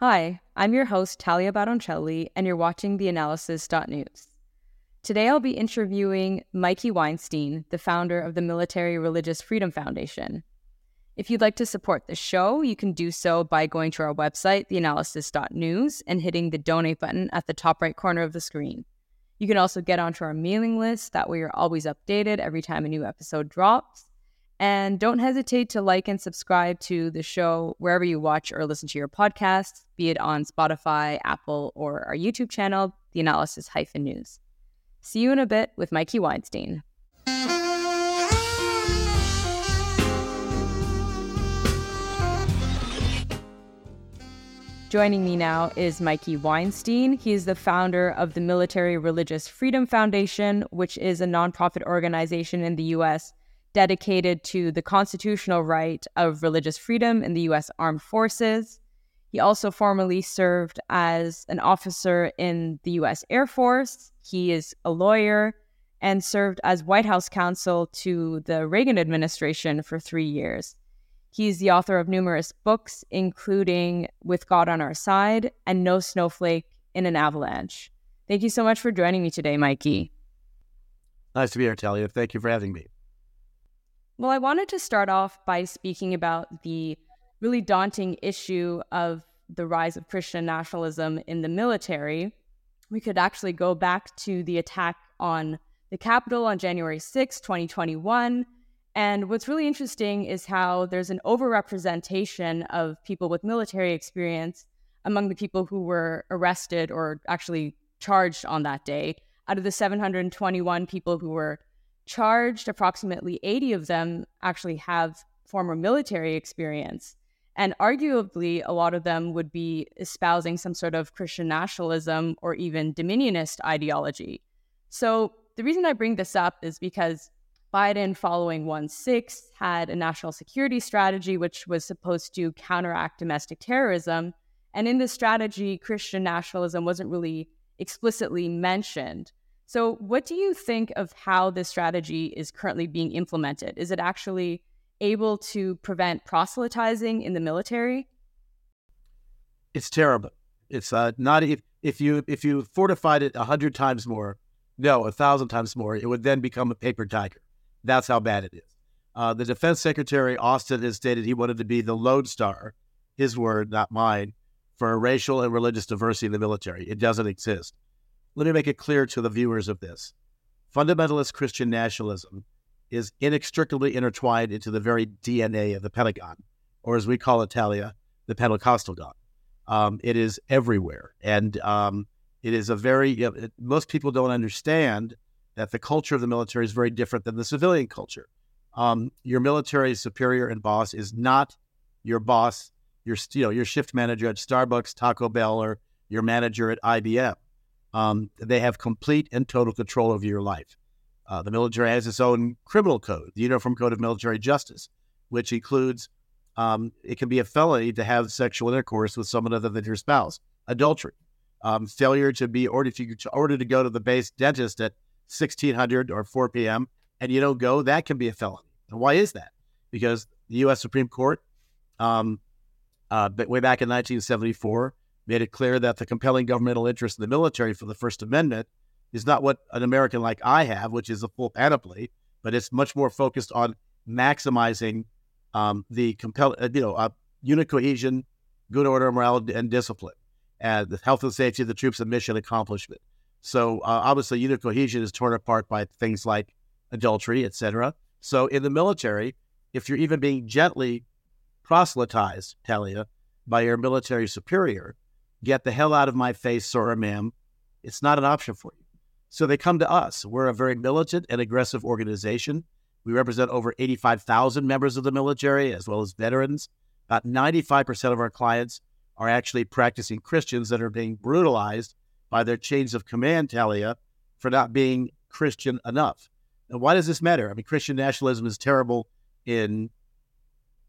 Hi, I'm your host, Talia Baroncelli, and you're watching the analysis.news. Today I'll be interviewing Mikey Weinstein, the founder of the Military Religious Freedom Foundation. If you'd like to support the show, you can do so by going to our website, theanalysis.news, and hitting the donate button at the top right corner of the screen. You can also get onto our mailing list, that way you're always updated every time a new episode drops. And don't hesitate to like and subscribe to the show wherever you watch or listen to your podcasts, be it on Spotify, Apple, or our YouTube channel, The Analysis Hyphen News. See you in a bit with Mikey Weinstein. Joining me now is Mikey Weinstein. He is the founder of the Military Religious Freedom Foundation, which is a nonprofit organization in the U.S. dedicated to the constitutional right of religious freedom in the U.S. Armed Forces. He also formerly served as an officer in the U.S. Air Force. He is a lawyer and served as White House counsel to the Reagan administration for three years. He's the author of numerous books, including With God on Our Side and No Snowflake in an Avalanche. Thank you so much for joining me today, Mikey. Nice to be here, Talia. Thank you for having me. Well, I wanted to start off by speaking about the really daunting issue of the rise of Christian nationalism in the military. We could actually go back to the attack on the Capitol on January 6, 2021 and what's really interesting is how there's an overrepresentation of people with military experience among the people who were arrested or actually charged on that day. Out of the 721 people who were charged, approximately 80 of them actually have former military experience. And arguably, a lot of them would be espousing some sort of Christian nationalism or even dominionist ideology. So, the reason I bring this up is because Biden, following 1 6, had a national security strategy which was supposed to counteract domestic terrorism. And in this strategy, Christian nationalism wasn't really explicitly mentioned. So, what do you think of how this strategy is currently being implemented? Is it actually able to prevent proselytizing in the military? It's terrible. It's uh, not if if you if you fortified it a hundred times more, no, a thousand times more, it would then become a paper tiger. That's how bad it is. Uh, the Defense Secretary Austin has stated he wanted to be the lodestar, his word, not mine, for racial and religious diversity in the military. It doesn't exist. Let me make it clear to the viewers of this. Fundamentalist Christian nationalism is inextricably intertwined into the very DNA of the Pentagon, or as we call Italia, the Pentecostal God. Um, it is everywhere. And um, it is a very, you know, it, most people don't understand that the culture of the military is very different than the civilian culture. Um, your military superior and boss is not your boss, your you know your shift manager at Starbucks, Taco Bell, or your manager at IBM. Um, they have complete and total control over your life. Uh, the military has its own criminal code, the Uniform Code of Military Justice, which includes um, it can be a felony to have sexual intercourse with someone other than your spouse, adultery, um, failure to be ordered ordered to go to the base dentist at 1600 or 4 p.m. and you don't go, that can be a felony. And why is that? Because the U.S. Supreme Court, um, uh, way back in 1974, made it clear that the compelling governmental interest in the military for the First Amendment is not what an American like I have, which is a full panoply, but it's much more focused on maximizing um, the compel, uh, you know, uh, unit cohesion, good order, morale, and discipline, and the health and safety of the troops and mission accomplishment. So uh, obviously, unit cohesion is torn apart by things like adultery, etc. So in the military, if you're even being gently proselytized, Talia, by your military superior, get the hell out of my face, sir ma'am. It's not an option for you. So they come to us. We're a very militant and aggressive organization. We represent over 85,000 members of the military as well as veterans. About 95% of our clients are actually practicing Christians that are being brutalized by their chains of command, Talia, for not being Christian enough. And why does this matter? I mean, Christian nationalism is terrible in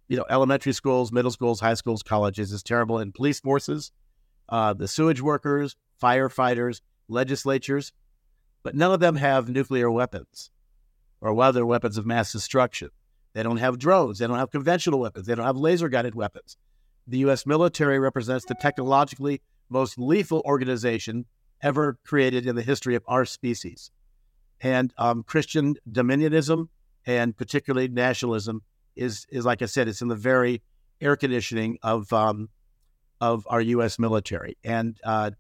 you know elementary schools, middle schools, high schools, colleges. It's terrible in police forces, uh, the sewage workers, firefighters, legislatures, but none of them have nuclear weapons or other weapons of mass destruction. They don't have drones. They don't have conventional weapons. They don't have laser guided weapons. the U.S. military represents the technologically most lethal organization ever created in the history of our species. And um, Christian dominionism and particularly nationalism is, is like I said, it's in the very air conditioning of um, of our U.S. military. And uh,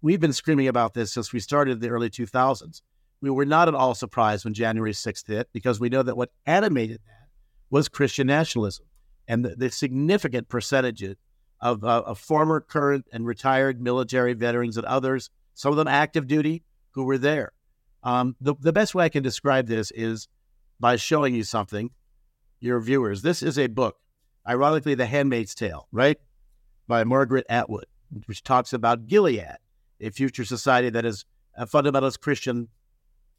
we've been screaming about this since we started the early 2000s. We were not at all surprised when January 6th hit because we know that what animated that was Christian nationalism and the, the significant percentages of, uh, of former, current, and retired military veterans and others, some of them active duty, who were there. Um, the, the best way I can describe this is by showing you something, your viewers. This is a book, ironically, The Handmaid's Tale, right? By Margaret Atwood, which talks about Gilead, a future society that is a fundamentalist Christian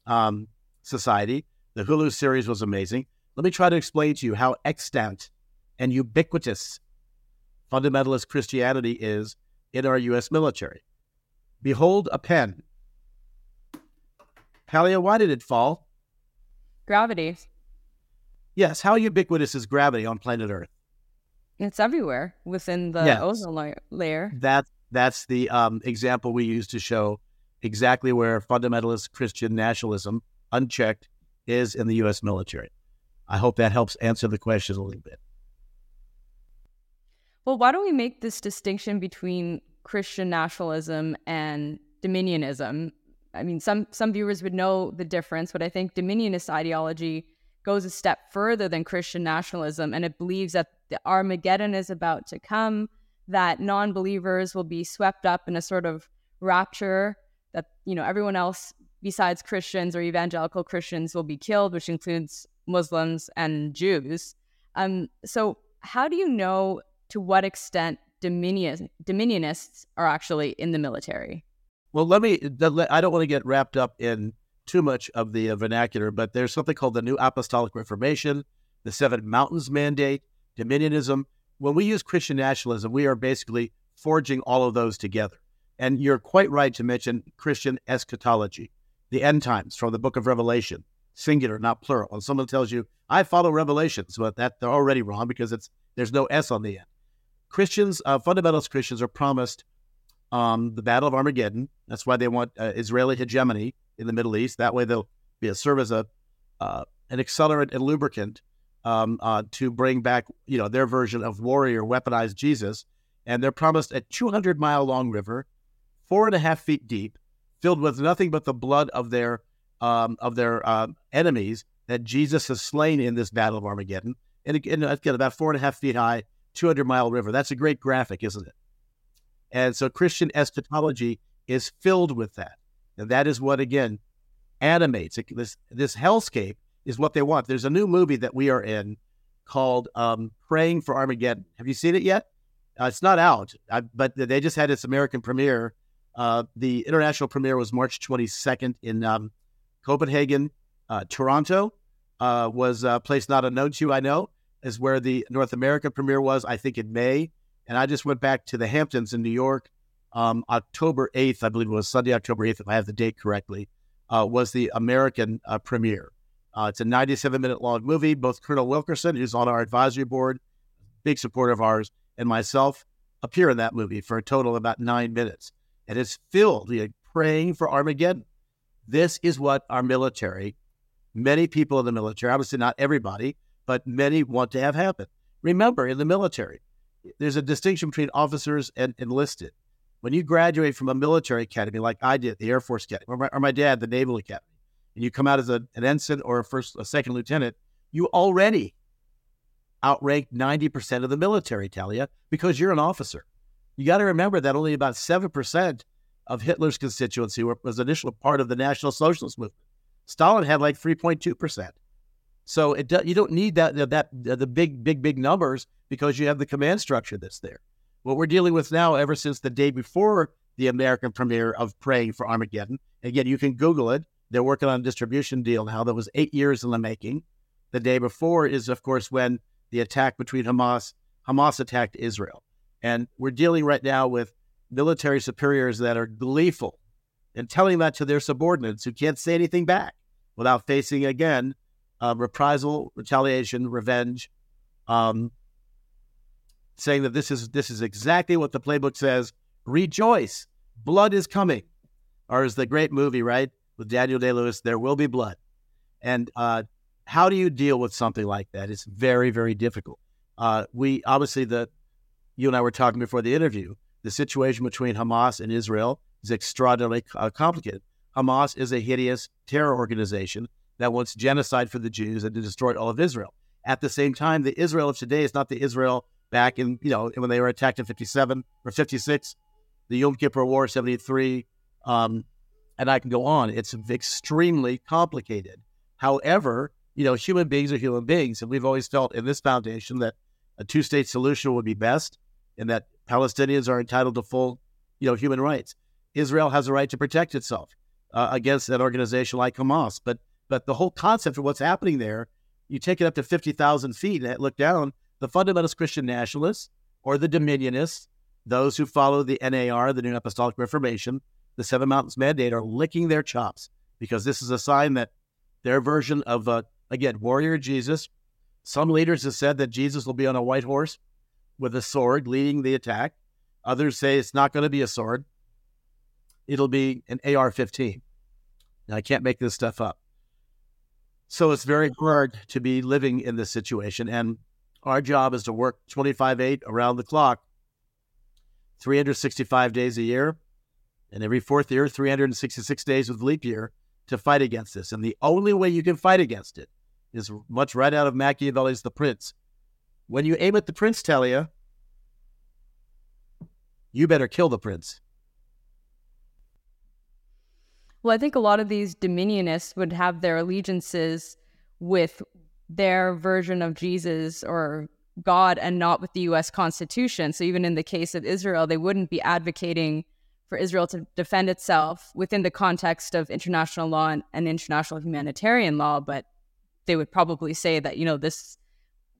um, society. The Hulu series was amazing. Let me try to explain to you how extant and ubiquitous fundamentalist Christianity is in our U.S. military. Behold a pen. Talia, why did it fall? Gravity. Yes. How ubiquitous is gravity on planet Earth? It's everywhere within the yes. ozone layer. That, that's the um, example we use to show exactly where fundamentalist Christian nationalism, unchecked, is in the U.S. military. I hope that helps answer the question a little bit. Well, why don't we make this distinction between Christian nationalism and dominionism? I mean, some some viewers would know the difference, but I think dominionist ideology goes a step further than Christian nationalism, and it believes that the Armageddon is about to come, that non-believers will be swept up in a sort of rapture, that you know everyone else besides Christians or evangelical Christians will be killed, which includes Muslims and Jews. Um, so, how do you know to what extent dominion, dominionists are actually in the military? Well, let me, I don't want to get wrapped up in too much of the uh, vernacular, but there's something called the New Apostolic Reformation, the Seven Mountains Mandate, Dominionism. When we use Christian nationalism, we are basically forging all of those together. And you're quite right to mention Christian eschatology, the end times from the book of Revelation, singular, not plural. When someone tells you, I follow Revelations, but that they're already wrong because it's there's no S on the end. Christians, uh, fundamentalist Christians, are promised um, the Battle of Armageddon. That's why they want uh, Israeli hegemony in the Middle East. That way, they'll be a, serve as a uh, an accelerant and lubricant um, uh, to bring back, you know, their version of warrior weaponized Jesus. And they're promised a 200 mile long river, four and a half feet deep, filled with nothing but the blood of their um, of their uh, enemies that Jesus has slain in this Battle of Armageddon. And again, again, about four and a half feet high, 200 mile river. That's a great graphic, isn't it? And so Christian eschatology is filled with that. And that is what, again, animates it. This, this hellscape is what they want. There's a new movie that we are in called um, Praying for Armageddon. Have you seen it yet? Uh, it's not out, I, but they just had its American premiere. Uh, the international premiere was March 22nd in um, Copenhagen. Uh, Toronto uh, was a place not unknown to you, I know is where the North American premiere was, I think in May. And I just went back to the Hamptons in New York. Um, October 8th, I believe it was Sunday, October 8th, if I have the date correctly, uh, was the American uh, premiere. Uh, it's a 97 minute long movie. Both Colonel Wilkerson, who's on our advisory board, big supporter of ours, and myself appear in that movie for a total of about nine minutes. And it's filled, you know, praying for Armageddon. This is what our military, many people in the military, obviously not everybody, but many want to have happen. Remember, in the military, there's a distinction between officers and enlisted. When you graduate from a military academy, like I did, the Air Force Academy, or my, or my dad, the Naval Academy, and you come out as a, an ensign or a first, a second lieutenant, you already outrank 90% of the military, Talia, because you're an officer. You got to remember that only about 7% of Hitler's constituency was initially part of the National Socialist movement. Stalin had like 3.2%. So it do, you don't need that that the big big big numbers because you have the command structure that's there. What we're dealing with now, ever since the day before the American premiere of Praying for Armageddon, again you can Google it. They're working on a distribution deal now that was eight years in the making. The day before is of course when the attack between Hamas Hamas attacked Israel, and we're dealing right now with military superiors that are gleeful and telling that to their subordinates who can't say anything back without facing again uh, reprisal, retaliation, revenge, um, saying that this is this is exactly what the playbook says. Rejoice, blood is coming, or is the great movie right with Daniel Day Lewis? There will be blood, and uh, how do you deal with something like that? It's very very difficult. Uh, we obviously the you and I were talking before the interview. The situation between Hamas and Israel is extraordinarily uh, complicated. Hamas is a hideous terror organization that wants genocide for the Jews and to destroy all of Israel. At the same time, the Israel of today is not the Israel back in, you know, when they were attacked in 57 or 56, the Yom Kippur War, 73, um, and I can go on. It's extremely complicated. However, you know, human beings are human beings, and we've always felt in this foundation that a two-state solution would be best, and that Palestinians are entitled to full, you know, human rights. Israel has a right to protect itself uh, against an organization like Hamas, but but the whole concept of what's happening there, you take it up to 50,000 feet and look down, the fundamentalist Christian nationalists or the dominionists, those who follow the NAR, the New Apostolic Reformation, the Seven Mountains Mandate, are licking their chops because this is a sign that their version of, uh, again, warrior Jesus. Some leaders have said that Jesus will be on a white horse with a sword leading the attack. Others say it's not going to be a sword, it'll be an AR 15. Now, I can't make this stuff up. So it's very hard to be living in this situation. And our job is to work 25 8 around the clock, 365 days a year, and every fourth year, 366 days with leap year to fight against this. And the only way you can fight against it is much right out of Machiavelli's The Prince. When you aim at the prince, Talia, you better kill the prince. Well, I think a lot of these dominionists would have their allegiances with their version of Jesus or God and not with the US Constitution. So even in the case of Israel, they wouldn't be advocating for Israel to defend itself within the context of international law and, and international humanitarian law, but they would probably say that, you know, this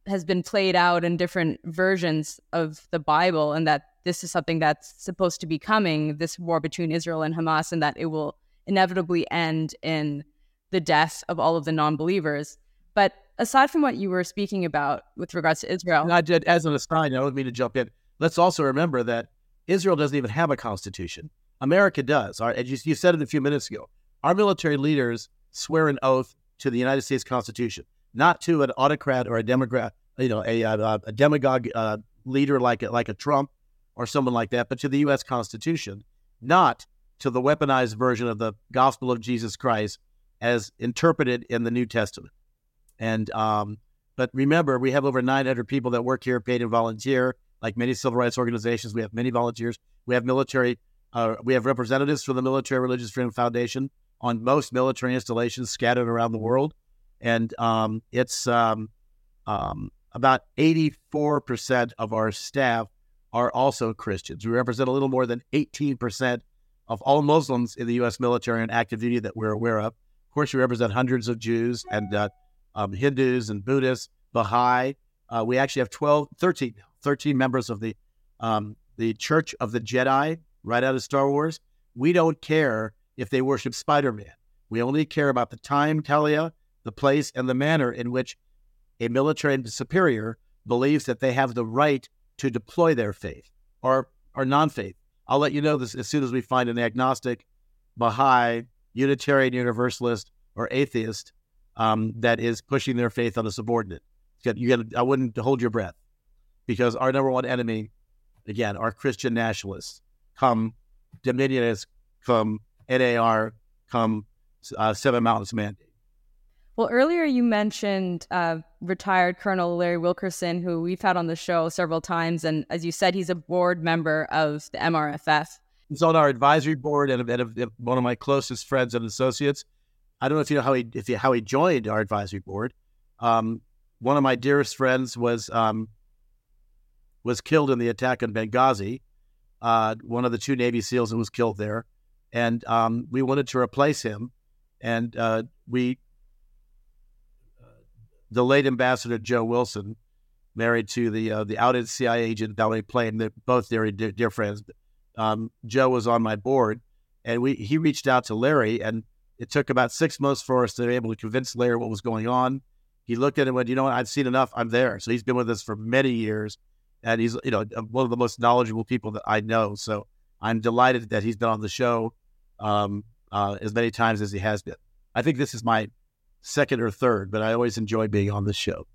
has been played out in different versions of the Bible and that this is something that's supposed to be coming, this war between Israel and Hamas, and that it will inevitably end in the death of all of the non-believers. But aside from what you were speaking about with regards to Israel, I did, as an aside, I don't mean to jump in. Let's also remember that Israel doesn't even have a constitution. America does. Our, you, you said it a few minutes ago. Our military leaders swear an oath to the United States Constitution, not to an autocrat or a democrat, you know, a, a, a demagogue uh, leader like a, like a Trump or someone like that, but to the U.S. Constitution, not to the weaponized version of the gospel of Jesus Christ as interpreted in the New Testament. And um, but remember, we have over 900 people that work here, paid and volunteer. Like many civil rights organizations, we have many volunteers. We have military. Uh, we have representatives from the Military Religious Freedom Foundation on most military installations scattered around the world, and um, it's um, um about 84% of our staff are also Christians. We represent a little more than 18% of all Muslims in the U.S. military and active duty that we're aware of. Of course, we represent hundreds of Jews and uh, um, Hindus and Buddhists, Baha'i. Uh, we actually have 12, 13, 13 members of the um, the Church of the Jedi, right out of Star Wars. We don't care if they worship Spider Man. We only care about the time, Talia, the place, and the manner in which a military superior believes that they have the right to deploy their faith or, or non faith. I'll let you know this as soon as we find an agnostic, Baha'i, Unitarian Universalist, or atheist um, that is pushing their faith on a subordinate. You got. I wouldn't hold your breath because our number one enemy, again, are Christian nationalists. Come Dominionists, come NAR, come uh, Seven Mountains Mandate. Well, earlier you mentioned uh, retired Colonel Larry Wilkerson, who we've had on the show several times. And as you said, he's a board member of the MRFF. He's on our advisory board and, and one of my closest friends and associates. I don't know if you know how he if how he joined our advisory board. Um, one of my dearest friends was um, was killed in the attack on Benghazi. Uh, one of the two Navy SEALs who was killed there, and um, we wanted to replace him, and uh, we the late Ambassador Joe Wilson, married to the uh, the outed CIA agent Valerie Plame. They're both very dear, dear friends. Um, Joe was on my board, and we he reached out to Larry, and it took about six months for us to be able to convince Larry what was going on. He looked at it and went, "You know what? I've seen enough. I'm there." So he's been with us for many years, and he's you know one of the most knowledgeable people that I know. So I'm delighted that he's been on the show um, uh, as many times as he has been. I think this is my second or third, but I always enjoy being on the show.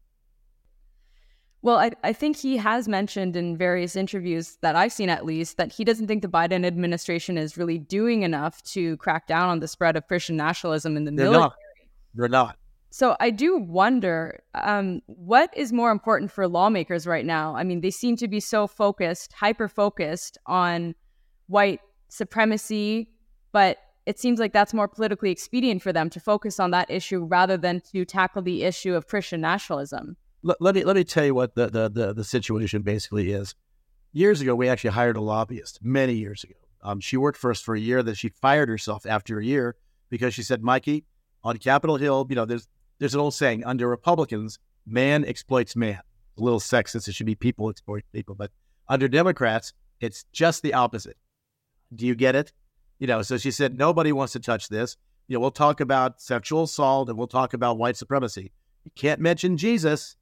Well, I, I think he has mentioned in various interviews that I've seen at least that he doesn't think the Biden administration is really doing enough to crack down on the spread of Christian nationalism in the They're military. Not. They're not. So I do wonder um, what is more important for lawmakers right now. I mean, they seem to be so focused, hyper focused on white supremacy, but it seems like that's more politically expedient for them to focus on that issue rather than to tackle the issue of Christian nationalism. Let, let me let me tell you what the, the, the the situation basically is. Years ago, we actually hired a lobbyist. Many years ago, um, she worked for us for a year. Then she fired herself after a year because she said, "Mikey, on Capitol Hill, you know, there's there's an old saying under Republicans, man exploits man. A little sexist. It should be people exploit people. But under Democrats, it's just the opposite. Do you get it? You know, so she said, nobody wants to touch this. You know, we'll talk about sexual assault and we'll talk about white supremacy. You can't mention Jesus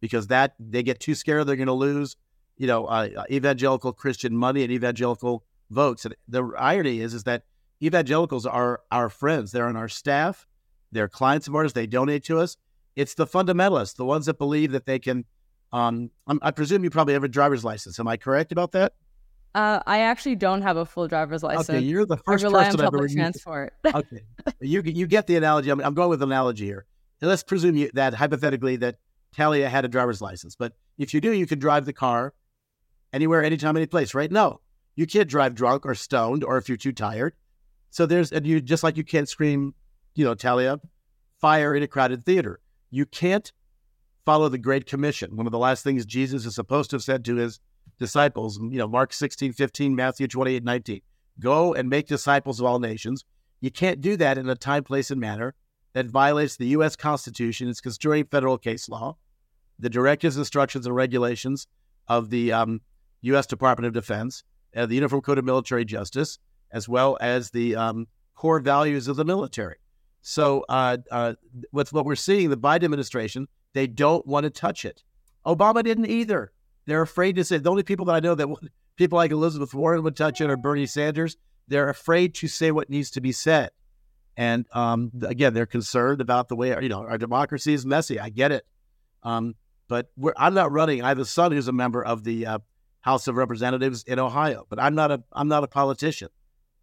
because that they get too scared they're going to lose, you know, uh, evangelical Christian money and evangelical votes. And the irony is, is that evangelicals are our friends. They're on our staff. They're clients of ours. They donate to us. It's the fundamentalists, the ones that believe that they can. Um, i presume you probably have a driver's license. Am I correct about that? Uh, I actually don't have a full driver's license. Okay, you're the first I rely person on public ever transport. okay, you you get the analogy. I'm, I'm going with analogy here. let's presume you, that hypothetically that Talia had a driver's license, but if you do, you can drive the car anywhere, anytime, any place, right? No, you can't drive drunk or stoned, or if you're too tired. So there's and you just like you can't scream, you know, Talia, fire in a crowded theater. You can't follow the Great Commission. One of the last things Jesus is supposed to have said to his disciples, you know, Mark 16, 15, Matthew 28, 19. Go and make disciples of all nations. You can't do that in a time, place, and manner that violates the U.S. Constitution. It's construing federal case law, the directives, instructions, and regulations of the um, U.S. Department of Defense, uh, the Uniform Code of Military Justice, as well as the um, core values of the military. So, uh, uh, with what we're seeing, the Biden administration, they don't want to touch it. Obama didn't either. They're afraid to say. The only people that I know that people like Elizabeth Warren would touch it or Bernie Sanders. They're afraid to say what needs to be said. And um, again, they're concerned about the way you know our democracy is messy. I get it, um, but I'm not running. I have a son who's a member of the uh, House of Representatives in Ohio, but I'm not a I'm not a politician.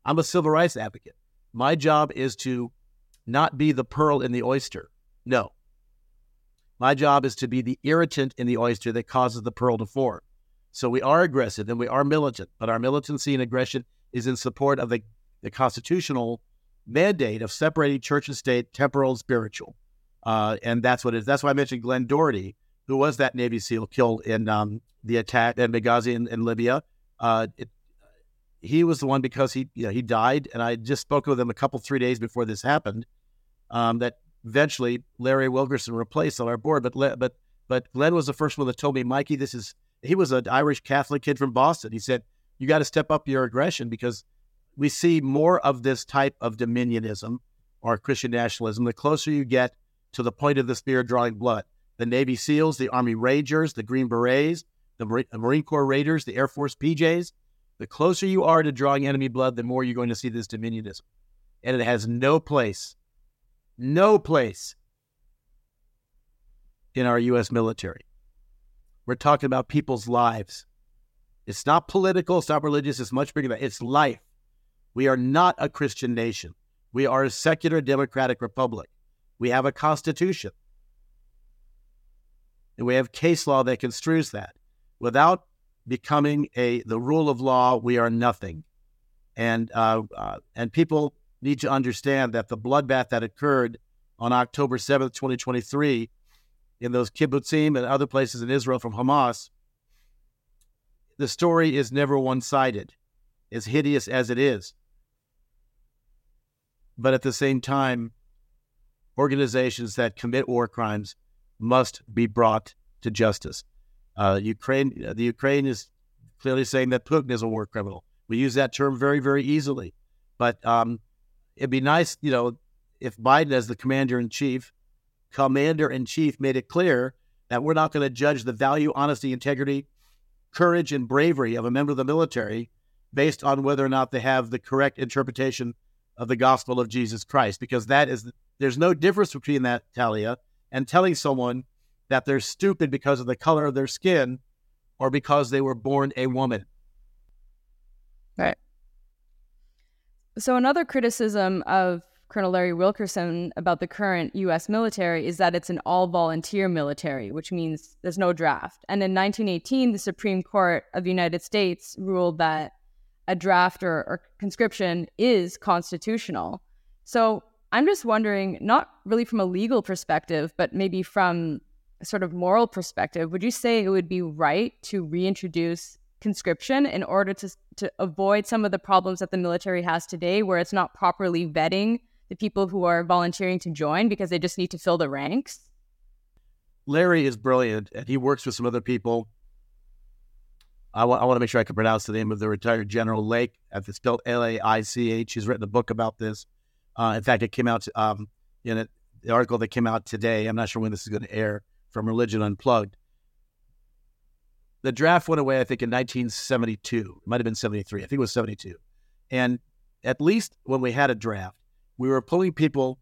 I'm a civil rights advocate. My job is to not be the pearl in the oyster. No. My job is to be the irritant in the oyster that causes the pearl to form. So we are aggressive and we are militant, but our militancy and aggression is in support of the, the constitutional mandate of separating church and state, temporal and spiritual. Uh, and that's what it is. That's why I mentioned Glenn Doherty, who was that Navy SEAL killed in um, the attack at Benghazi in, in Libya. Uh, it, he was the one because he you know, he died, and I just spoke with him a couple three days before this happened. Um, that eventually Larry Wilkerson replaced on our board, but but but Glenn was the first one that told me, Mikey, this is he was an Irish Catholic kid from Boston. He said you got to step up your aggression because we see more of this type of dominionism or Christian nationalism the closer you get to the point of the spear drawing blood. The Navy SEALs, the Army Rangers, the Green Berets, the Marine Corps Raiders, the Air Force PJs, the closer you are to drawing enemy blood, the more you're going to see this dominionism. And it has no place, no place in our U.S. military. We're talking about people's lives. It's not political, it's not religious, it's much bigger than that. It's life. We are not a Christian nation. We are a secular democratic republic. We have a constitution. And we have case law that construes that. Without becoming a the rule of law, we are nothing. And uh, uh, and people need to understand that the bloodbath that occurred on October seventh, twenty twenty three, in those kibbutzim and other places in Israel from Hamas, the story is never one sided, as hideous as it is. But at the same time, organizations that commit war crimes must be brought to justice. Uh, Ukraine, uh, the Ukraine is clearly saying that Putin is a war criminal. We use that term very, very easily. But um, it'd be nice, you know, if Biden, as the commander in chief, commander in chief, made it clear that we're not going to judge the value, honesty, integrity, courage and bravery of a member of the military based on whether or not they have the correct interpretation of the gospel of Jesus Christ, because that is there's no difference between that, Talia, and telling someone that they're stupid because of the color of their skin or because they were born a woman. Right. So another criticism of Colonel Larry Wilkerson about the current US military is that it's an all volunteer military, which means there's no draft. And in 1918, the Supreme Court of the United States ruled that a draft or, or conscription is constitutional. So I'm just wondering, not really from a legal perspective, but maybe from sort of moral perspective, would you say it would be right to reintroduce conscription in order to, to avoid some of the problems that the military has today, where it's not properly vetting the people who are volunteering to join because they just need to fill the ranks? Larry is brilliant, and he works with some other people I, w- I want to make sure I can pronounce the name of the retired General Laich. It's spelled L A I C H. He's written a book about this. Uh, in fact, it came out um, in it, the article that came out today. I'm not sure when this is going to air from Religion Unplugged. The draft went away, I think, in 1972. It might have been 73. I think it was 72. And at least when we had a draft, we were pulling people,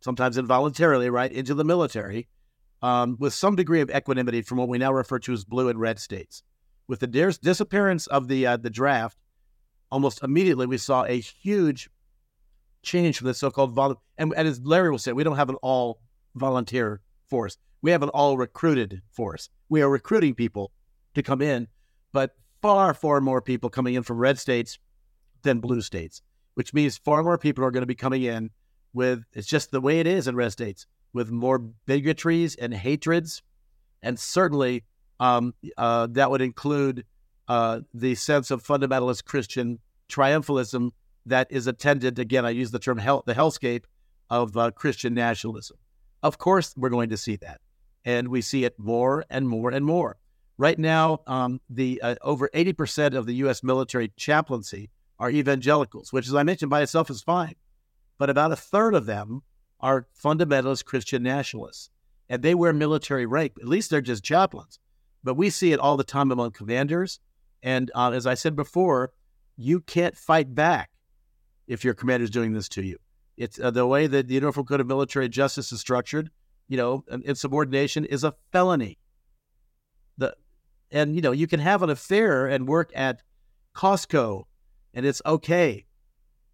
sometimes involuntarily, right, into the military um, with some degree of equanimity from what we now refer to as blue and red states with the dis- disappearance of the uh, the draft, almost immediately we saw a huge change from the so-called vol. And, and as Larry will say, we don't have an all volunteer force. We have an all recruited force. We are recruiting people to come in, but far, far more people coming in from red states than blue states, which means far more people are going to be coming in with it's just the way it is in red states with more bigotries and hatreds and certainly um, uh, that would include uh, the sense of fundamentalist Christian triumphalism that is attended, again, I use the term hell, the hellscape of uh, Christian nationalism. Of course, we're going to see that. And we see it more and more and more. Right now, um, the uh, over 80% of the U.S. military chaplaincy are evangelicals, which, as I mentioned, by itself is fine. But about a third of them are fundamentalist Christian nationalists. And they wear military rank. At least they're just chaplains. But we see it all the time among commanders. And uh, as I said before, you can't fight back if your commander is doing this to you. It's uh, the way that the Uniform Code of Military Justice is structured. You know, insubordination is a felony. The and you know you can have an affair and work at Costco, and it's okay,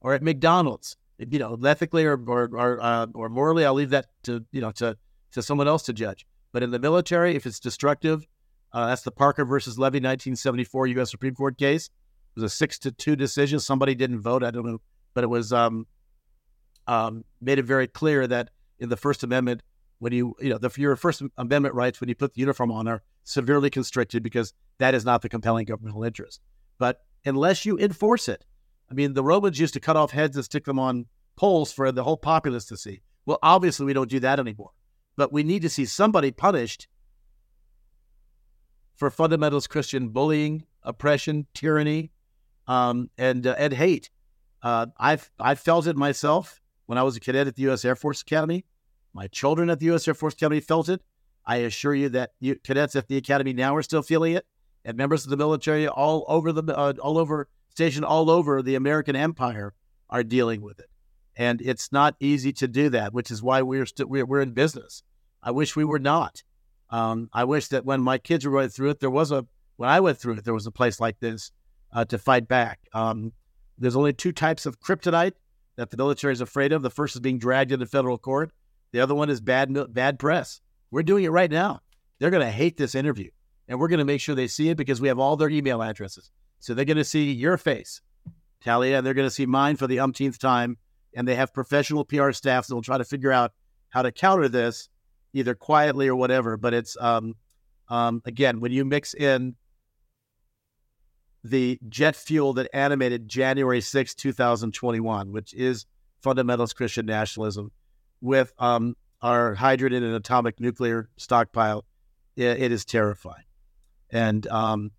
or at McDonald's. You know, ethically or or or, uh, or morally, I'll leave that to you know to to someone else to judge. But in the military, if it's destructive, uh, that's the Parker versus Levy 1974 U.S. Supreme Court case. It was a six to two decision. Somebody didn't vote. I don't know, but it was um, um, made it very clear that in the First Amendment, when you you know the, your First Amendment rights when you put the uniform on are severely constricted because that is not the compelling governmental interest. But unless you enforce it, I mean, the Romans used to cut off heads and stick them on poles for the whole populace to see. Well, obviously, we don't do that anymore. But we need to see somebody punished for fundamentalist Christian bullying, oppression, tyranny, um, and uh, and hate. Uh, I've I felt it myself when I was a cadet at the U.S. Air Force Academy. My children at the U.S. Air Force Academy felt it. I assure you that you, cadets at the academy now are still feeling it, and members of the military all over the uh, all over stationed all over the American empire are dealing with it. And it's not easy to do that, which is why we're still we're, we're in business. I wish we were not. Um, I wish that when my kids were going through it, there was a when I went through it, there was a place like this uh, to fight back. Um, there's only two types of kryptonite that the military is afraid of. The first is being dragged into federal court. The other one is bad bad press. We're doing it right now. They're going to hate this interview, and we're going to make sure they see it because we have all their email addresses. So they're going to see your face, Talia, and they're going to see mine for the umpteenth time. And they have professional PR staffs that will try to figure out how to counter this either quietly or whatever. But it's um, um, again when you mix in the jet fuel that animated January 6, 2021, which is fundamentalist Christian nationalism, with um, our hydrogen and atomic nuclear stockpile, it, it is terrifying. And um,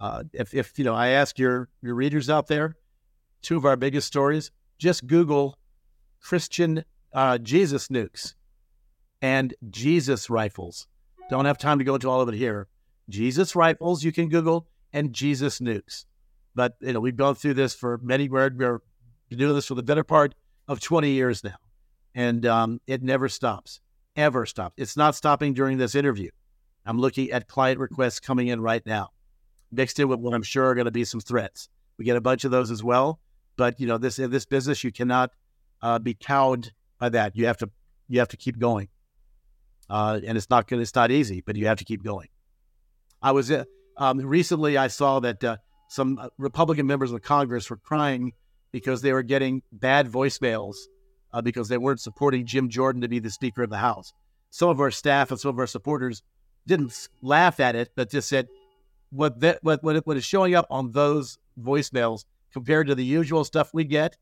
uh, if, if you know, I ask your your readers out there, two of our biggest stories, just Google Christian uh, Jesus nukes and Jesus rifles. Don't have time to go into all of it here. Jesus rifles, you can Google, and Jesus nukes. But you know, we've gone through this for many. We're, we're doing this for the better part of 20 years now, and um, it never stops, ever stops. It's not stopping during this interview. I'm looking at client requests coming in right now, mixed in with what I'm sure are going to be some threats. We get a bunch of those as well. But you know, this in this business, you cannot uh, be cowed by that. You have to you have to keep going, uh, and it's not good. It's not easy, but you have to keep going. I was uh, um, recently. I saw that uh, some uh, Republican members of Congress were crying because they were getting bad voicemails uh, because they weren't supporting Jim Jordan to be the Speaker of the House. Some of our staff and some of our supporters didn't laugh at it, but just said what that what what, what is showing up on those voicemails compared to the usual stuff we get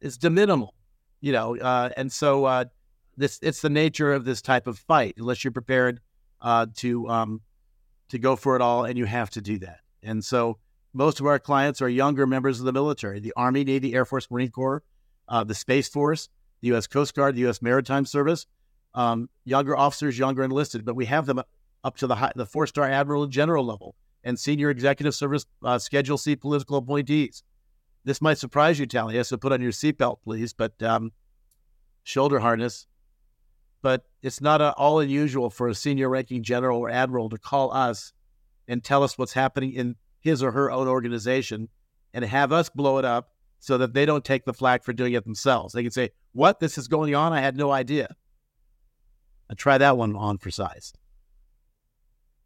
is de minimal, you know. Uh, and so uh, this it's the nature of this type of fight. Unless you're prepared uh, to um, to go for it all, and you have to do that. And so most of our clients are younger members of the military: the Army, Navy, Air Force, Marine Corps, uh, the Space Force, the U.S. Coast Guard, the U.S. Maritime Service, um, younger officers, younger enlisted, but we have them up to the high, the four star admiral and general level and senior executive service uh, Schedule C political appointees. This might surprise you, Talia, so put on your seatbelt, please, but um, shoulder harness. But it's not all unusual for a senior ranking general or admiral to call us and tell us what's happening in his or her own organization and have us blow it up so that they don't take the flak for doing it themselves. They can say, What? This is going on? I had no idea. I try that one on for size.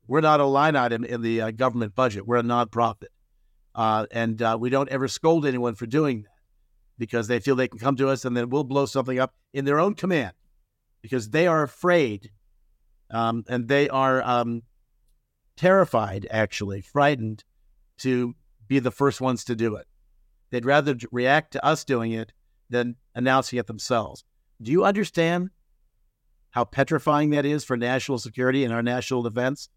We're not a line item in the uh, government budget. We're a nonprofit. Uh, and uh, we don't ever scold anyone for doing that because they feel they can come to us and then we'll blow something up in their own command because they are afraid um, and they are um, terrified, actually, frightened to be the first ones to do it. They'd rather react to us doing it than announcing it themselves. Do you understand how petrifying that is for national security and our national defense?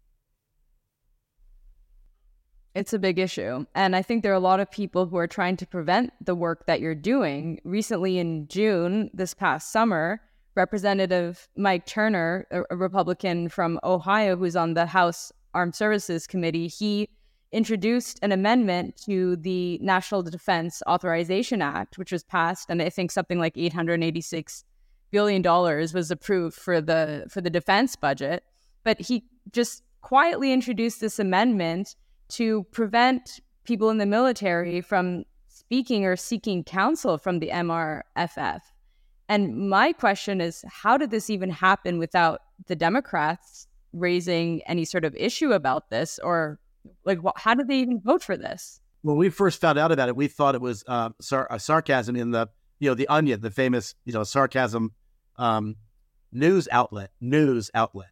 It's a big issue. And I think there are a lot of people who are trying to prevent the work that you're doing. Recently, in June, this past summer, Representative Mike Turner, a, Republican from Ohio who's on the House Armed Services Committee, he introduced an amendment to the National Defense Authorization Act, which was passed, and I think something like 886 billion dollars was approved for the for the defense budget. But he just quietly introduced this amendment to prevent people in the military from speaking or seeking counsel from the MRFF. And my question is how did this even happen without the Democrats raising any sort of issue about this? Or, like, how did they even vote for this? When we first found out about it, we thought it was uh, sar- sarcasm in the, you know, the Onion, the famous, you know, sarcasm um, news outlet. News outlet.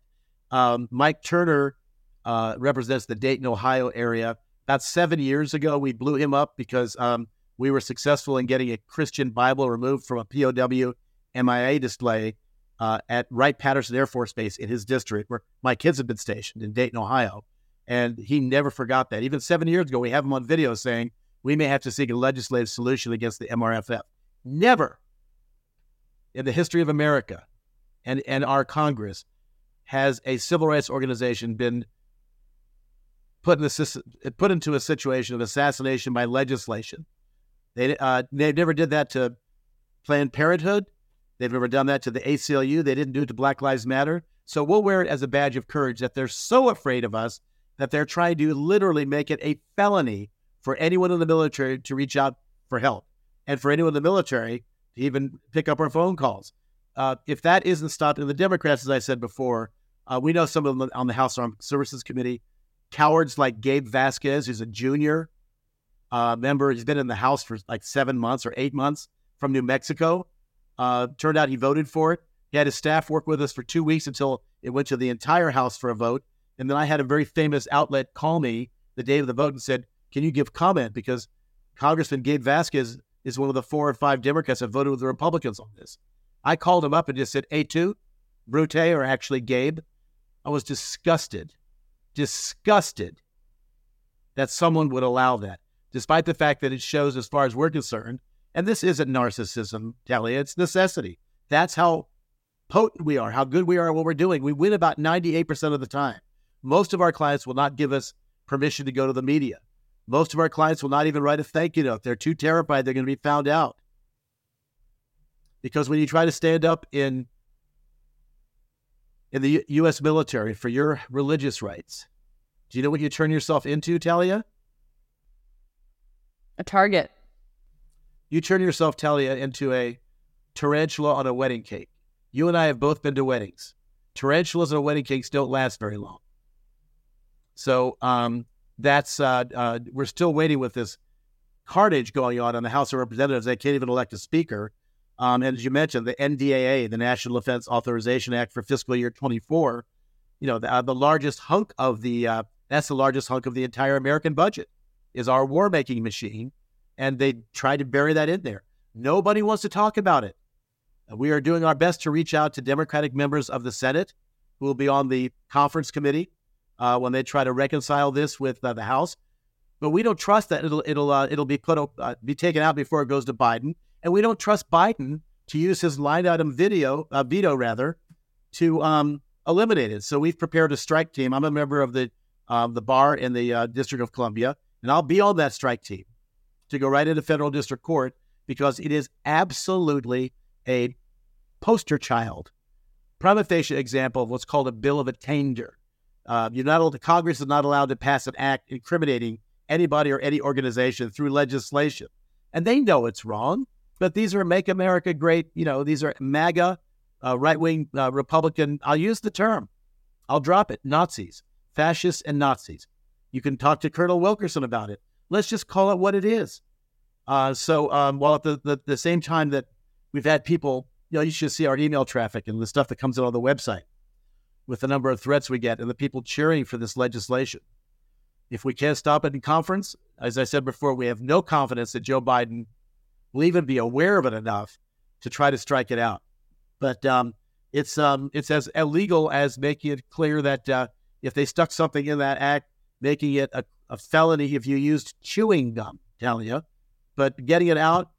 Um, Mike Turner uh, represents the Dayton, Ohio area. About seven years ago, we blew him up because um, we were successful in getting a Christian Bible removed from a POW MIA display uh, at Wright Patterson Air Force Base in his district, where my kids have been stationed in Dayton, Ohio. And he never forgot that. Even seven years ago, we have him on video saying we may have to seek a legislative solution against the MRFF. Never in the history of America and, and our Congress has a civil rights organization been put in a, put into a situation of assassination by legislation. They uh, they never did that to Planned Parenthood. They've never done that to the ACLU. They didn't do it to Black Lives Matter. So we'll wear it as a badge of courage that they're so afraid of us that they're trying to literally make it a felony for anyone in the military to reach out for help and for anyone in the military to even pick up our phone calls. Uh, if that isn't stopped, and the Democrats, as I said before, uh, we know some of them on the House Armed Services Committee cowards like Gabe Vasquez, who's a junior uh, member. He's been in the House for like seven months or eight months from New Mexico. Uh, turned out he voted for it. He had his staff work with us for two weeks until it went to the entire House for a vote. And then I had a very famous outlet call me the day of the vote and said, Can you give comment? Because Congressman Gabe Vasquez is one of the four or five Democrats that voted with the Republicans on this. I called him up and just said, Et tu, Brute, or actually Gabe. I was disgusted disgusted that someone would allow that, despite the fact that it shows, as far as we're concerned, and this isn't narcissism, Talia, it's necessity. That's how potent we are, how good we are at what we're doing. We win about 98% of the time. Most of our clients will not give us permission to go to the media. Most of our clients will not even write a thank you note. They're too terrified they're going to be found out. Because when you try to stand up in in the U- U.S. military for your religious rights, do you know what you turn yourself into, Talia? A target. You turn yourself, Talia, into a tarantula on a wedding cake. You and I have both been to weddings. Tarantulas on wedding cakes don't last very long. So um, that's uh, uh, we're still waiting with this carnage going on in the House of Representatives. They can't even elect a speaker. Um, and as you mentioned, the NDAA, the National Defense Authorization Act for fiscal year 24, you know, the, uh, the largest hunk of the uh, that's the largest hunk of the entire American budget is our war making machine. And they tried to bury that in there. Nobody wants to talk about it. We are doing our best to reach out to Democratic members of the Senate who will be on the conference committee uh, when they try to reconcile this with uh, the House. But we don't trust that it'll it'll uh, it'll be put uh, be taken out before it goes to Biden, and we don't trust Biden to use his line item video uh, veto rather to um, eliminate it. So we've prepared a strike team. I'm a member of the um, the bar in the uh, District of Columbia, and I'll be on that strike team to go right into federal district court because it is absolutely a poster child, prima facie example of what's called a bill of attainder. Uh, you're not allowed, Congress is not allowed to pass an act incriminating anybody or any organization through legislation. And they know it's wrong, but these are Make America Great, you know, these are MAGA, uh, right wing uh, Republican, I'll use the term, I'll drop it, Nazis fascists, and Nazis. You can talk to Colonel Wilkerson about it. Let's just call it what it is. Uh, so um, while at the, the, the, same time that we've had people, you know, you should see our email traffic and the stuff that comes out on the website with the number of threats we get and the people cheering for this legislation. If we can't stop it in conference, as I said before, we have no confidence that Joe Biden will even be aware of it enough to try to strike it out. But um, it's um, it's as illegal as making it clear that uh, if they stuck something in that act, making it a, a felony if you used chewing gum, telling you, but getting it out.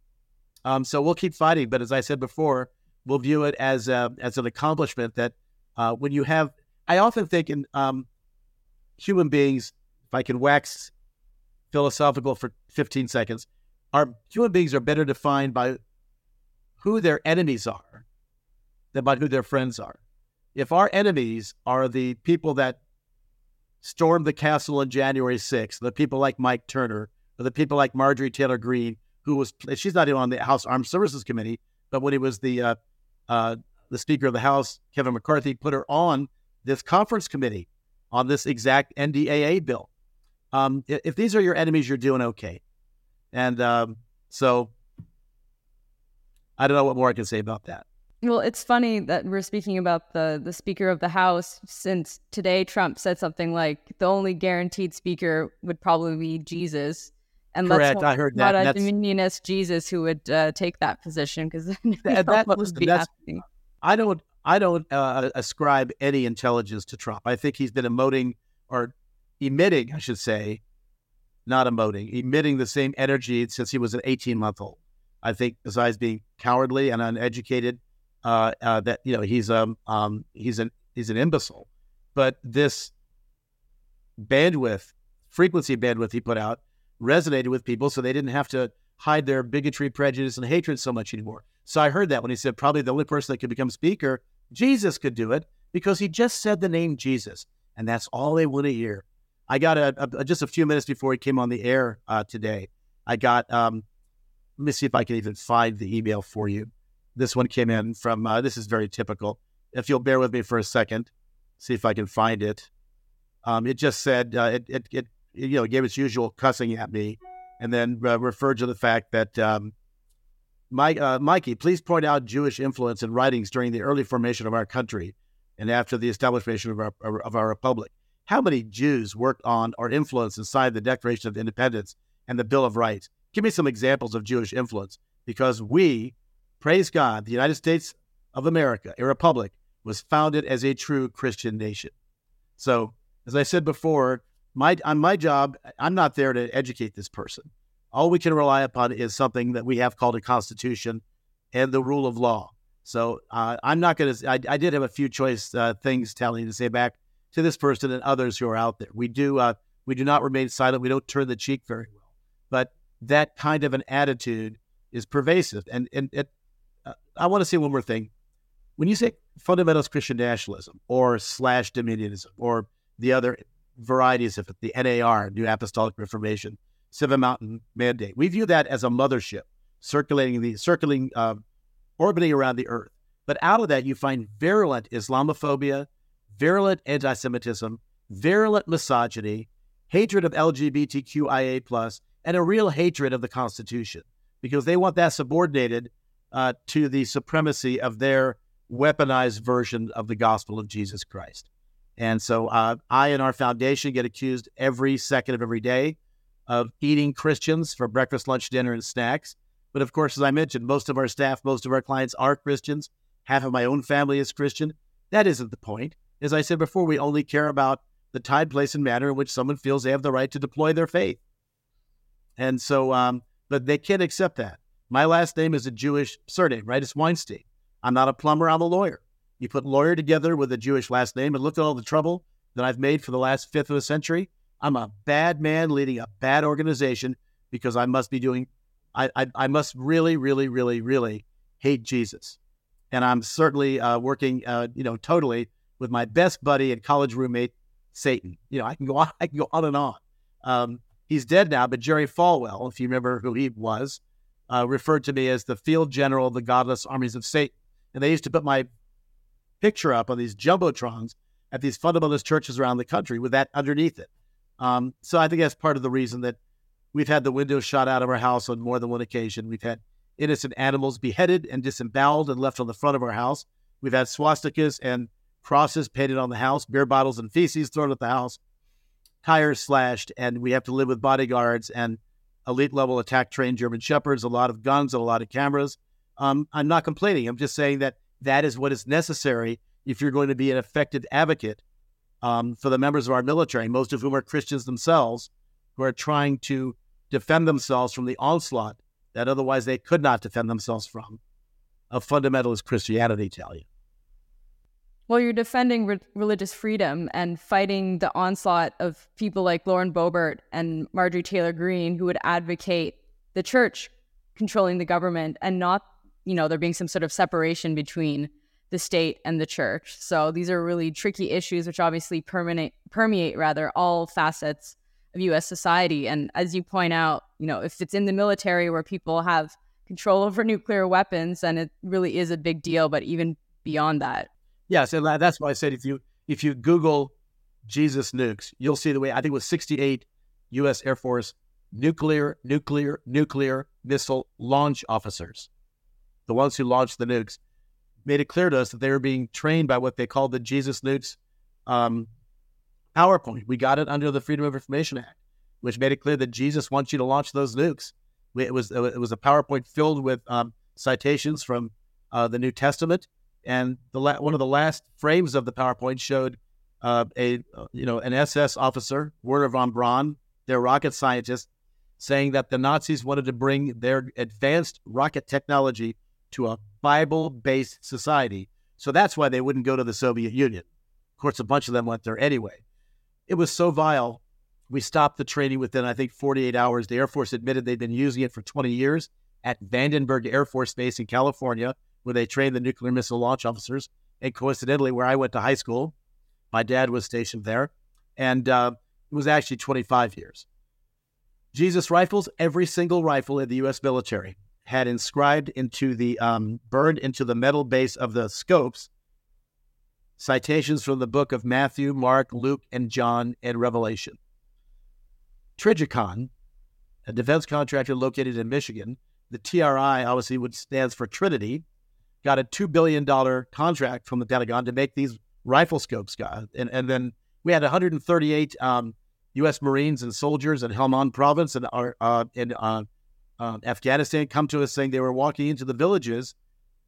Um, so we'll keep fighting. But as I said before, we'll view it as a, as an accomplishment that uh, when you have, I often think in um, human beings, if I can wax philosophical for 15 seconds, our human beings are better defined by who their enemies are than by who their friends are. If our enemies are the people that stormed the castle on January 6th, the people like Mike Turner, or the people like Marjorie Taylor Greene, who was she's not even on the House Armed Services Committee, but when he was the uh, uh, the Speaker of the House, Kevin McCarthy put her on this conference committee on this exact NDAA bill. Um, if these are your enemies, you're doing okay. And um, so I don't know what more I can say about that. Well, it's funny that we're speaking about the the Speaker of the House since today Trump said something like the only guaranteed speaker would probably be Jesus. And Correct, let's I heard that. Not a Dominionist Jesus who would uh, take that position because that, that would be happening. I don't, I don't uh, ascribe any intelligence to Trump. I think he's been emoting or emitting, I should say, not emoting, emitting the same energy since he was an 18 month old. I think besides being cowardly and uneducated, uh, uh, that you know he's um, um he's an he's an imbecile. But this bandwidth, frequency bandwidth he put out resonated with people, so they didn't have to hide their bigotry, prejudice, and hatred so much anymore. So I heard that when he said probably the only person that could become speaker, Jesus could do it because he just said the name Jesus, and that's all they want to hear. I got a, a just a few minutes before he came on the air uh, today. I got um, let me see if I can even find the email for you. This one came in from, uh, this is very typical. If you'll bear with me for a second, see if I can find it. Um, it just said, uh, it, it, it, you know, gave its usual cussing at me and then uh, referred to the fact that, um, Mike, uh, Mikey, please point out Jewish influence in writings during the early formation of our country and after the establishment of our, of our republic. How many Jews worked on or influenced inside the Declaration of Independence and the Bill of Rights? Give me some examples of Jewish influence because we, praise God, the United States of America, a republic, was founded as a true Christian nation. So, as I said before, my on my job, I'm not there to educate this person. All we can rely upon is something that we have called a constitution and the rule of law. So uh, I'm not going to. I did have a few choice uh, things telling to say back to this person and others who are out there. We do. Uh, We do not remain silent. We don't turn the cheek very well. But that kind of an attitude is pervasive. And, and it, uh, I want to say one more thing. When you say fundamentalist Christian nationalism or slash dominionism or the other varieties of it, the NAR, New Apostolic Reformation, Seven Mountain Mandate, we view that as a mothership circulating the circling, uh, orbiting around the earth. But out of that, you find virulent Islamophobia, virulent anti-Semitism, virulent misogyny, hatred of LGBTQIA and a real hatred of the Constitution because they want that subordinated uh, to the supremacy of their weaponized version of the gospel of Jesus Christ. And so uh, I and our foundation get accused every second of every day of eating Christians for breakfast, lunch, dinner, and snacks. But of course, as I mentioned, most of our staff, most of our clients are Christians. Half of my own family is Christian. That isn't the point. As I said before, we only care about the time, place, and manner in which someone feels they have the right to deploy their faith. And so, um, but they can't accept that. My last name is a Jewish surname, right? It's Weinstein. I'm not a plumber, I'm a lawyer. You put lawyer together with a Jewish last name and look at all the trouble that I've made for the last fifth of a century. I'm a bad man leading a bad organization because I must be doing, I, I, I must really, really, really, really hate Jesus. And I'm certainly uh, working, uh, you know, totally with my best buddy and college roommate, Satan. You know, I can go on, I can go on and on. Um, he's dead now, but Jerry Falwell, if you remember who he was, uh, referred to me as the field general of the godless armies of Satan. And they used to put my picture up on these jumbotrons at these fundamentalist churches around the country with that underneath it. Um, so I think that's part of the reason that we've had the windows shot out of our house on more than one occasion. We've had innocent animals beheaded and disemboweled and left on the front of our house. We've had swastikas and crosses painted on the house, beer bottles and feces thrown at the house, tires slashed, and we have to live with bodyguards and elite level attack trained German shepherds, a lot of guns and a lot of cameras. Um, I'm not complaining. I'm just saying that that is what is necessary if you're going to be an effective advocate um, for the members of our military, most of whom are Christians themselves, who are trying to defend themselves from the onslaught that otherwise they could not defend themselves from of fundamentalist Christianity, tell you. Well, you're defending re- religious freedom and fighting the onslaught of people like Lauren Boebert and Marjorie Taylor Greene, who would advocate the church controlling the government and not, you know, there being some sort of separation between the state and the church. So these are really tricky issues, which obviously permeate, permeate rather all facets of U.S. society. And as you point out, you know, if it's in the military where people have control over nuclear weapons, then it really is a big deal. But even beyond that, Yes, and that's why I said if you if you Google Jesus nukes, you'll see the way I think it was 68 U.S. Air Force nuclear, nuclear, nuclear missile launch officers, the ones who launched the nukes, made it clear to us that they were being trained by what they called the Jesus nukes um, PowerPoint. We got it under the Freedom of Information Act, which made it clear that Jesus wants you to launch those nukes. It was it was a PowerPoint filled with um, citations from uh, the New Testament and the la- one of the last frames of the PowerPoint showed uh, a you know an SS officer, Wernher von Braun, their rocket scientist, saying that the Nazis wanted to bring their advanced rocket technology to a Bible-based society. So that's why they wouldn't go to the Soviet Union. Of course, a bunch of them went there anyway. It was so vile. We stopped the training within, I think, 48 hours. The Air Force admitted they'd been using it for 20 years at Vandenberg Air Force Base in California where they trained the nuclear missile launch officers. And coincidentally, where I went to high school, my dad was stationed there. And uh, it was actually 25 years. Jesus rifles, every single rifle in the U.S. military had inscribed into the, um, burned into the metal base of the scopes, citations from the book of Matthew, Mark, Luke, and John, and Revelation. Trijicon, a defense contractor located in Michigan, the TRI obviously would stands for Trinity, got a $2 billion contract from the Pentagon to make these rifle scopes. And, and then we had 138 um, U.S. Marines and soldiers in Helmand province and uh, in uh, uh, Afghanistan come to us saying they were walking into the villages.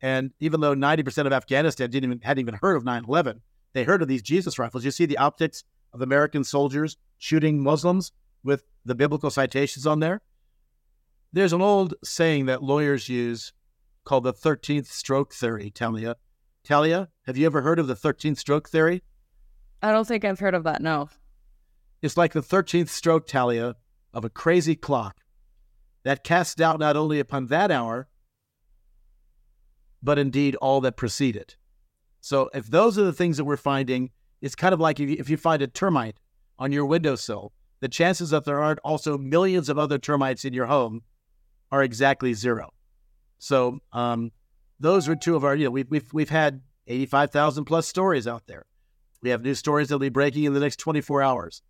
And even though 90% of Afghanistan didn't even, hadn't even heard of 9 11, they heard of these Jesus rifles. You see the optics of American soldiers shooting Muslims with the biblical citations on there. There's an old saying that lawyers use called the 13th stroke theory, Talia. Talia, have you ever heard of the 13th stroke theory? I don't think I've heard of that, no. It's like the 13th stroke, Talia, of a crazy clock that casts doubt not only upon that hour, but indeed all that preceded. So if those are the things that we're finding, it's kind of like if you, if you find a termite on your windowsill, the chances that there aren't also millions of other termites in your home are exactly zero. So um, those are two of our, you know, we've, we've, we've had 85,000 plus stories out there. We have new stories that'll be breaking in the next 24 hours.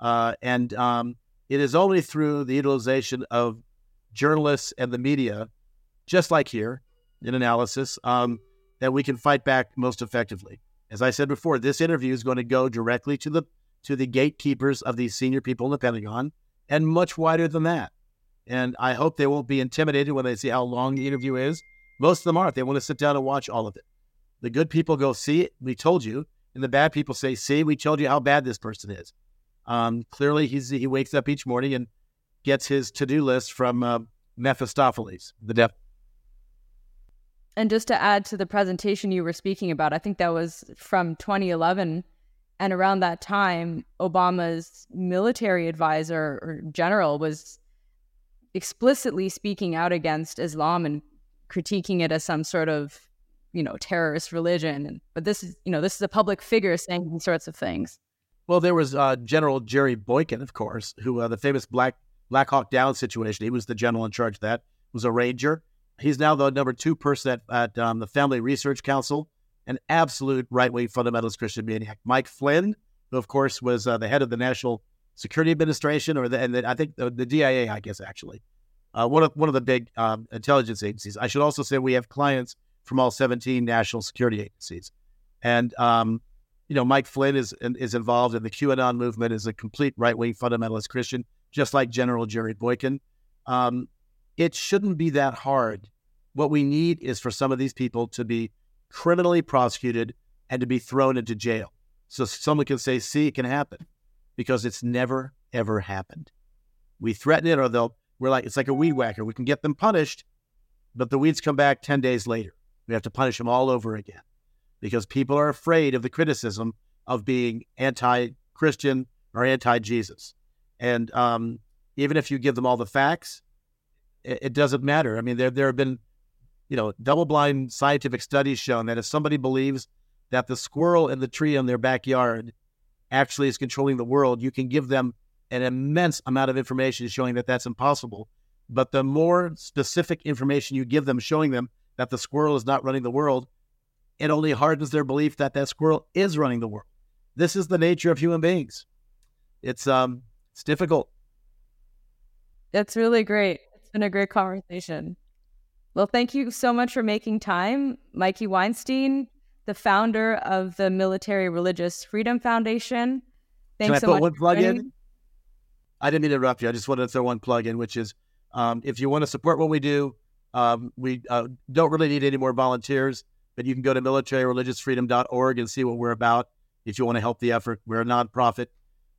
Uh, and um, it is only through the utilization of journalists and the media, just like here in analysis, um, that we can fight back most effectively. As I said before, this interview is going to go directly to the to the gatekeepers of these senior people in the Pentagon, and much wider than that. And I hope they won't be intimidated when they see how long the interview is. Most of them aren't. They want to sit down and watch all of it. The good people go, see, we told you. And the bad people say, see, we told you how bad this person is. Um, clearly, he's, he wakes up each morning and gets his to do list from uh, Mephistopheles, the devil. And just to add to the presentation you were speaking about, I think that was from 2011. And around that time, Obama's military advisor or general was explicitly speaking out against Islam and critiquing it as some sort of, you know, terrorist religion. But this is, you know, this is a public figure saying these sorts of things. Well, there was uh, General Jerry Boykin, of course, who uh, the famous Black Black Hawk Down situation. He was the general in charge of that. Was a ranger. He's now the number two person at, at um, the Family Research Council, an absolute right wing fundamentalist Christian maniac. Mike Flynn, who of course was uh, the head of the National Security Administration, or the, and the, I think the, the, DIA, I guess actually, uh, one of one of the big um, intelligence agencies. I should also say we have clients from all 17 national security agencies, and um, you know, Mike Flynn is is involved in the QAnon movement is a complete right wing fundamentalist Christian, just like General Jerry Boykin. Um, it shouldn't be that hard. What we need is for some of these people to be criminally prosecuted and to be thrown into jail, so someone can say, "See, it can happen," because it's never ever happened. We threaten it, or they'll. We're like it's like a weed whacker. We can get them punished, but the weeds come back ten days later. We have to punish them all over again because people are afraid of the criticism of being anti Christian or anti Jesus. And um, even if you give them all the facts, it, it, doesn't matter. I mean, there, there have been, you know, double blind scientific studies shown that if somebody believes that the squirrel in the tree in their backyard actually is controlling the world, you can give them an immense amount of information showing that that's impossible. But the more specific information you give them showing them that the squirrel is not running the world, it only hardens their belief that that squirrel is running the world. This is the nature of human beings. It's um it's difficult. That's really great. It's been a great conversation. Well, thank you so much for making time, Mikey Weinstein, the founder of the Military Religious Freedom Foundation. Thanks Can I so put one plug in? I didn't mean to interrupt you. I just wanted to throw one plug in, which is um, if you want to support what we do, um, we uh, don't really need any more volunteers. But you can go to militaryreligiousfreedom.org and see what we're about if you want to help the effort. We're a nonprofit.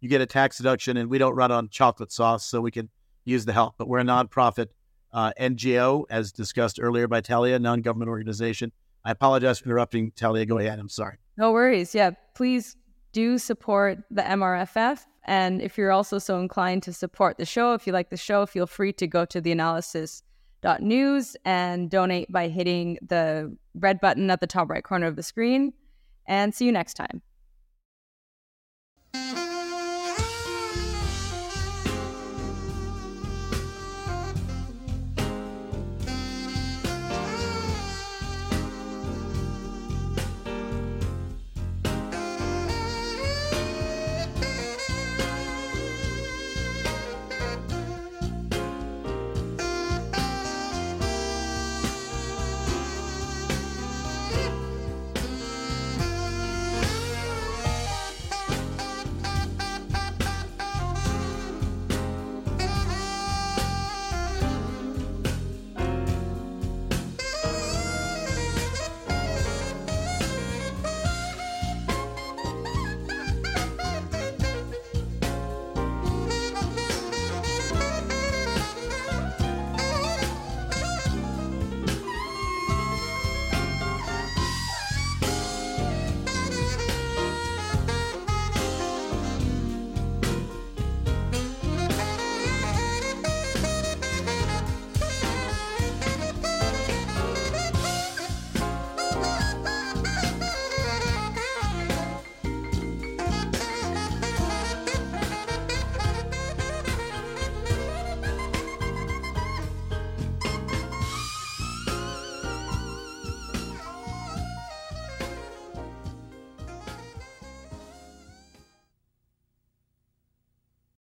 You get a tax deduction, and we don't run on chocolate sauce, so we can use the help. But we're a nonprofit uh, NGO, as discussed earlier by Talia, non government organization. I apologize for interrupting, Talia. Go ahead. I'm sorry. No worries. Yeah, please do support the MRFF. And if you're also so inclined to support the show, if you like the show, feel free to go to the analysis news and donate by hitting the red button at the top right corner of the screen. And see you next time.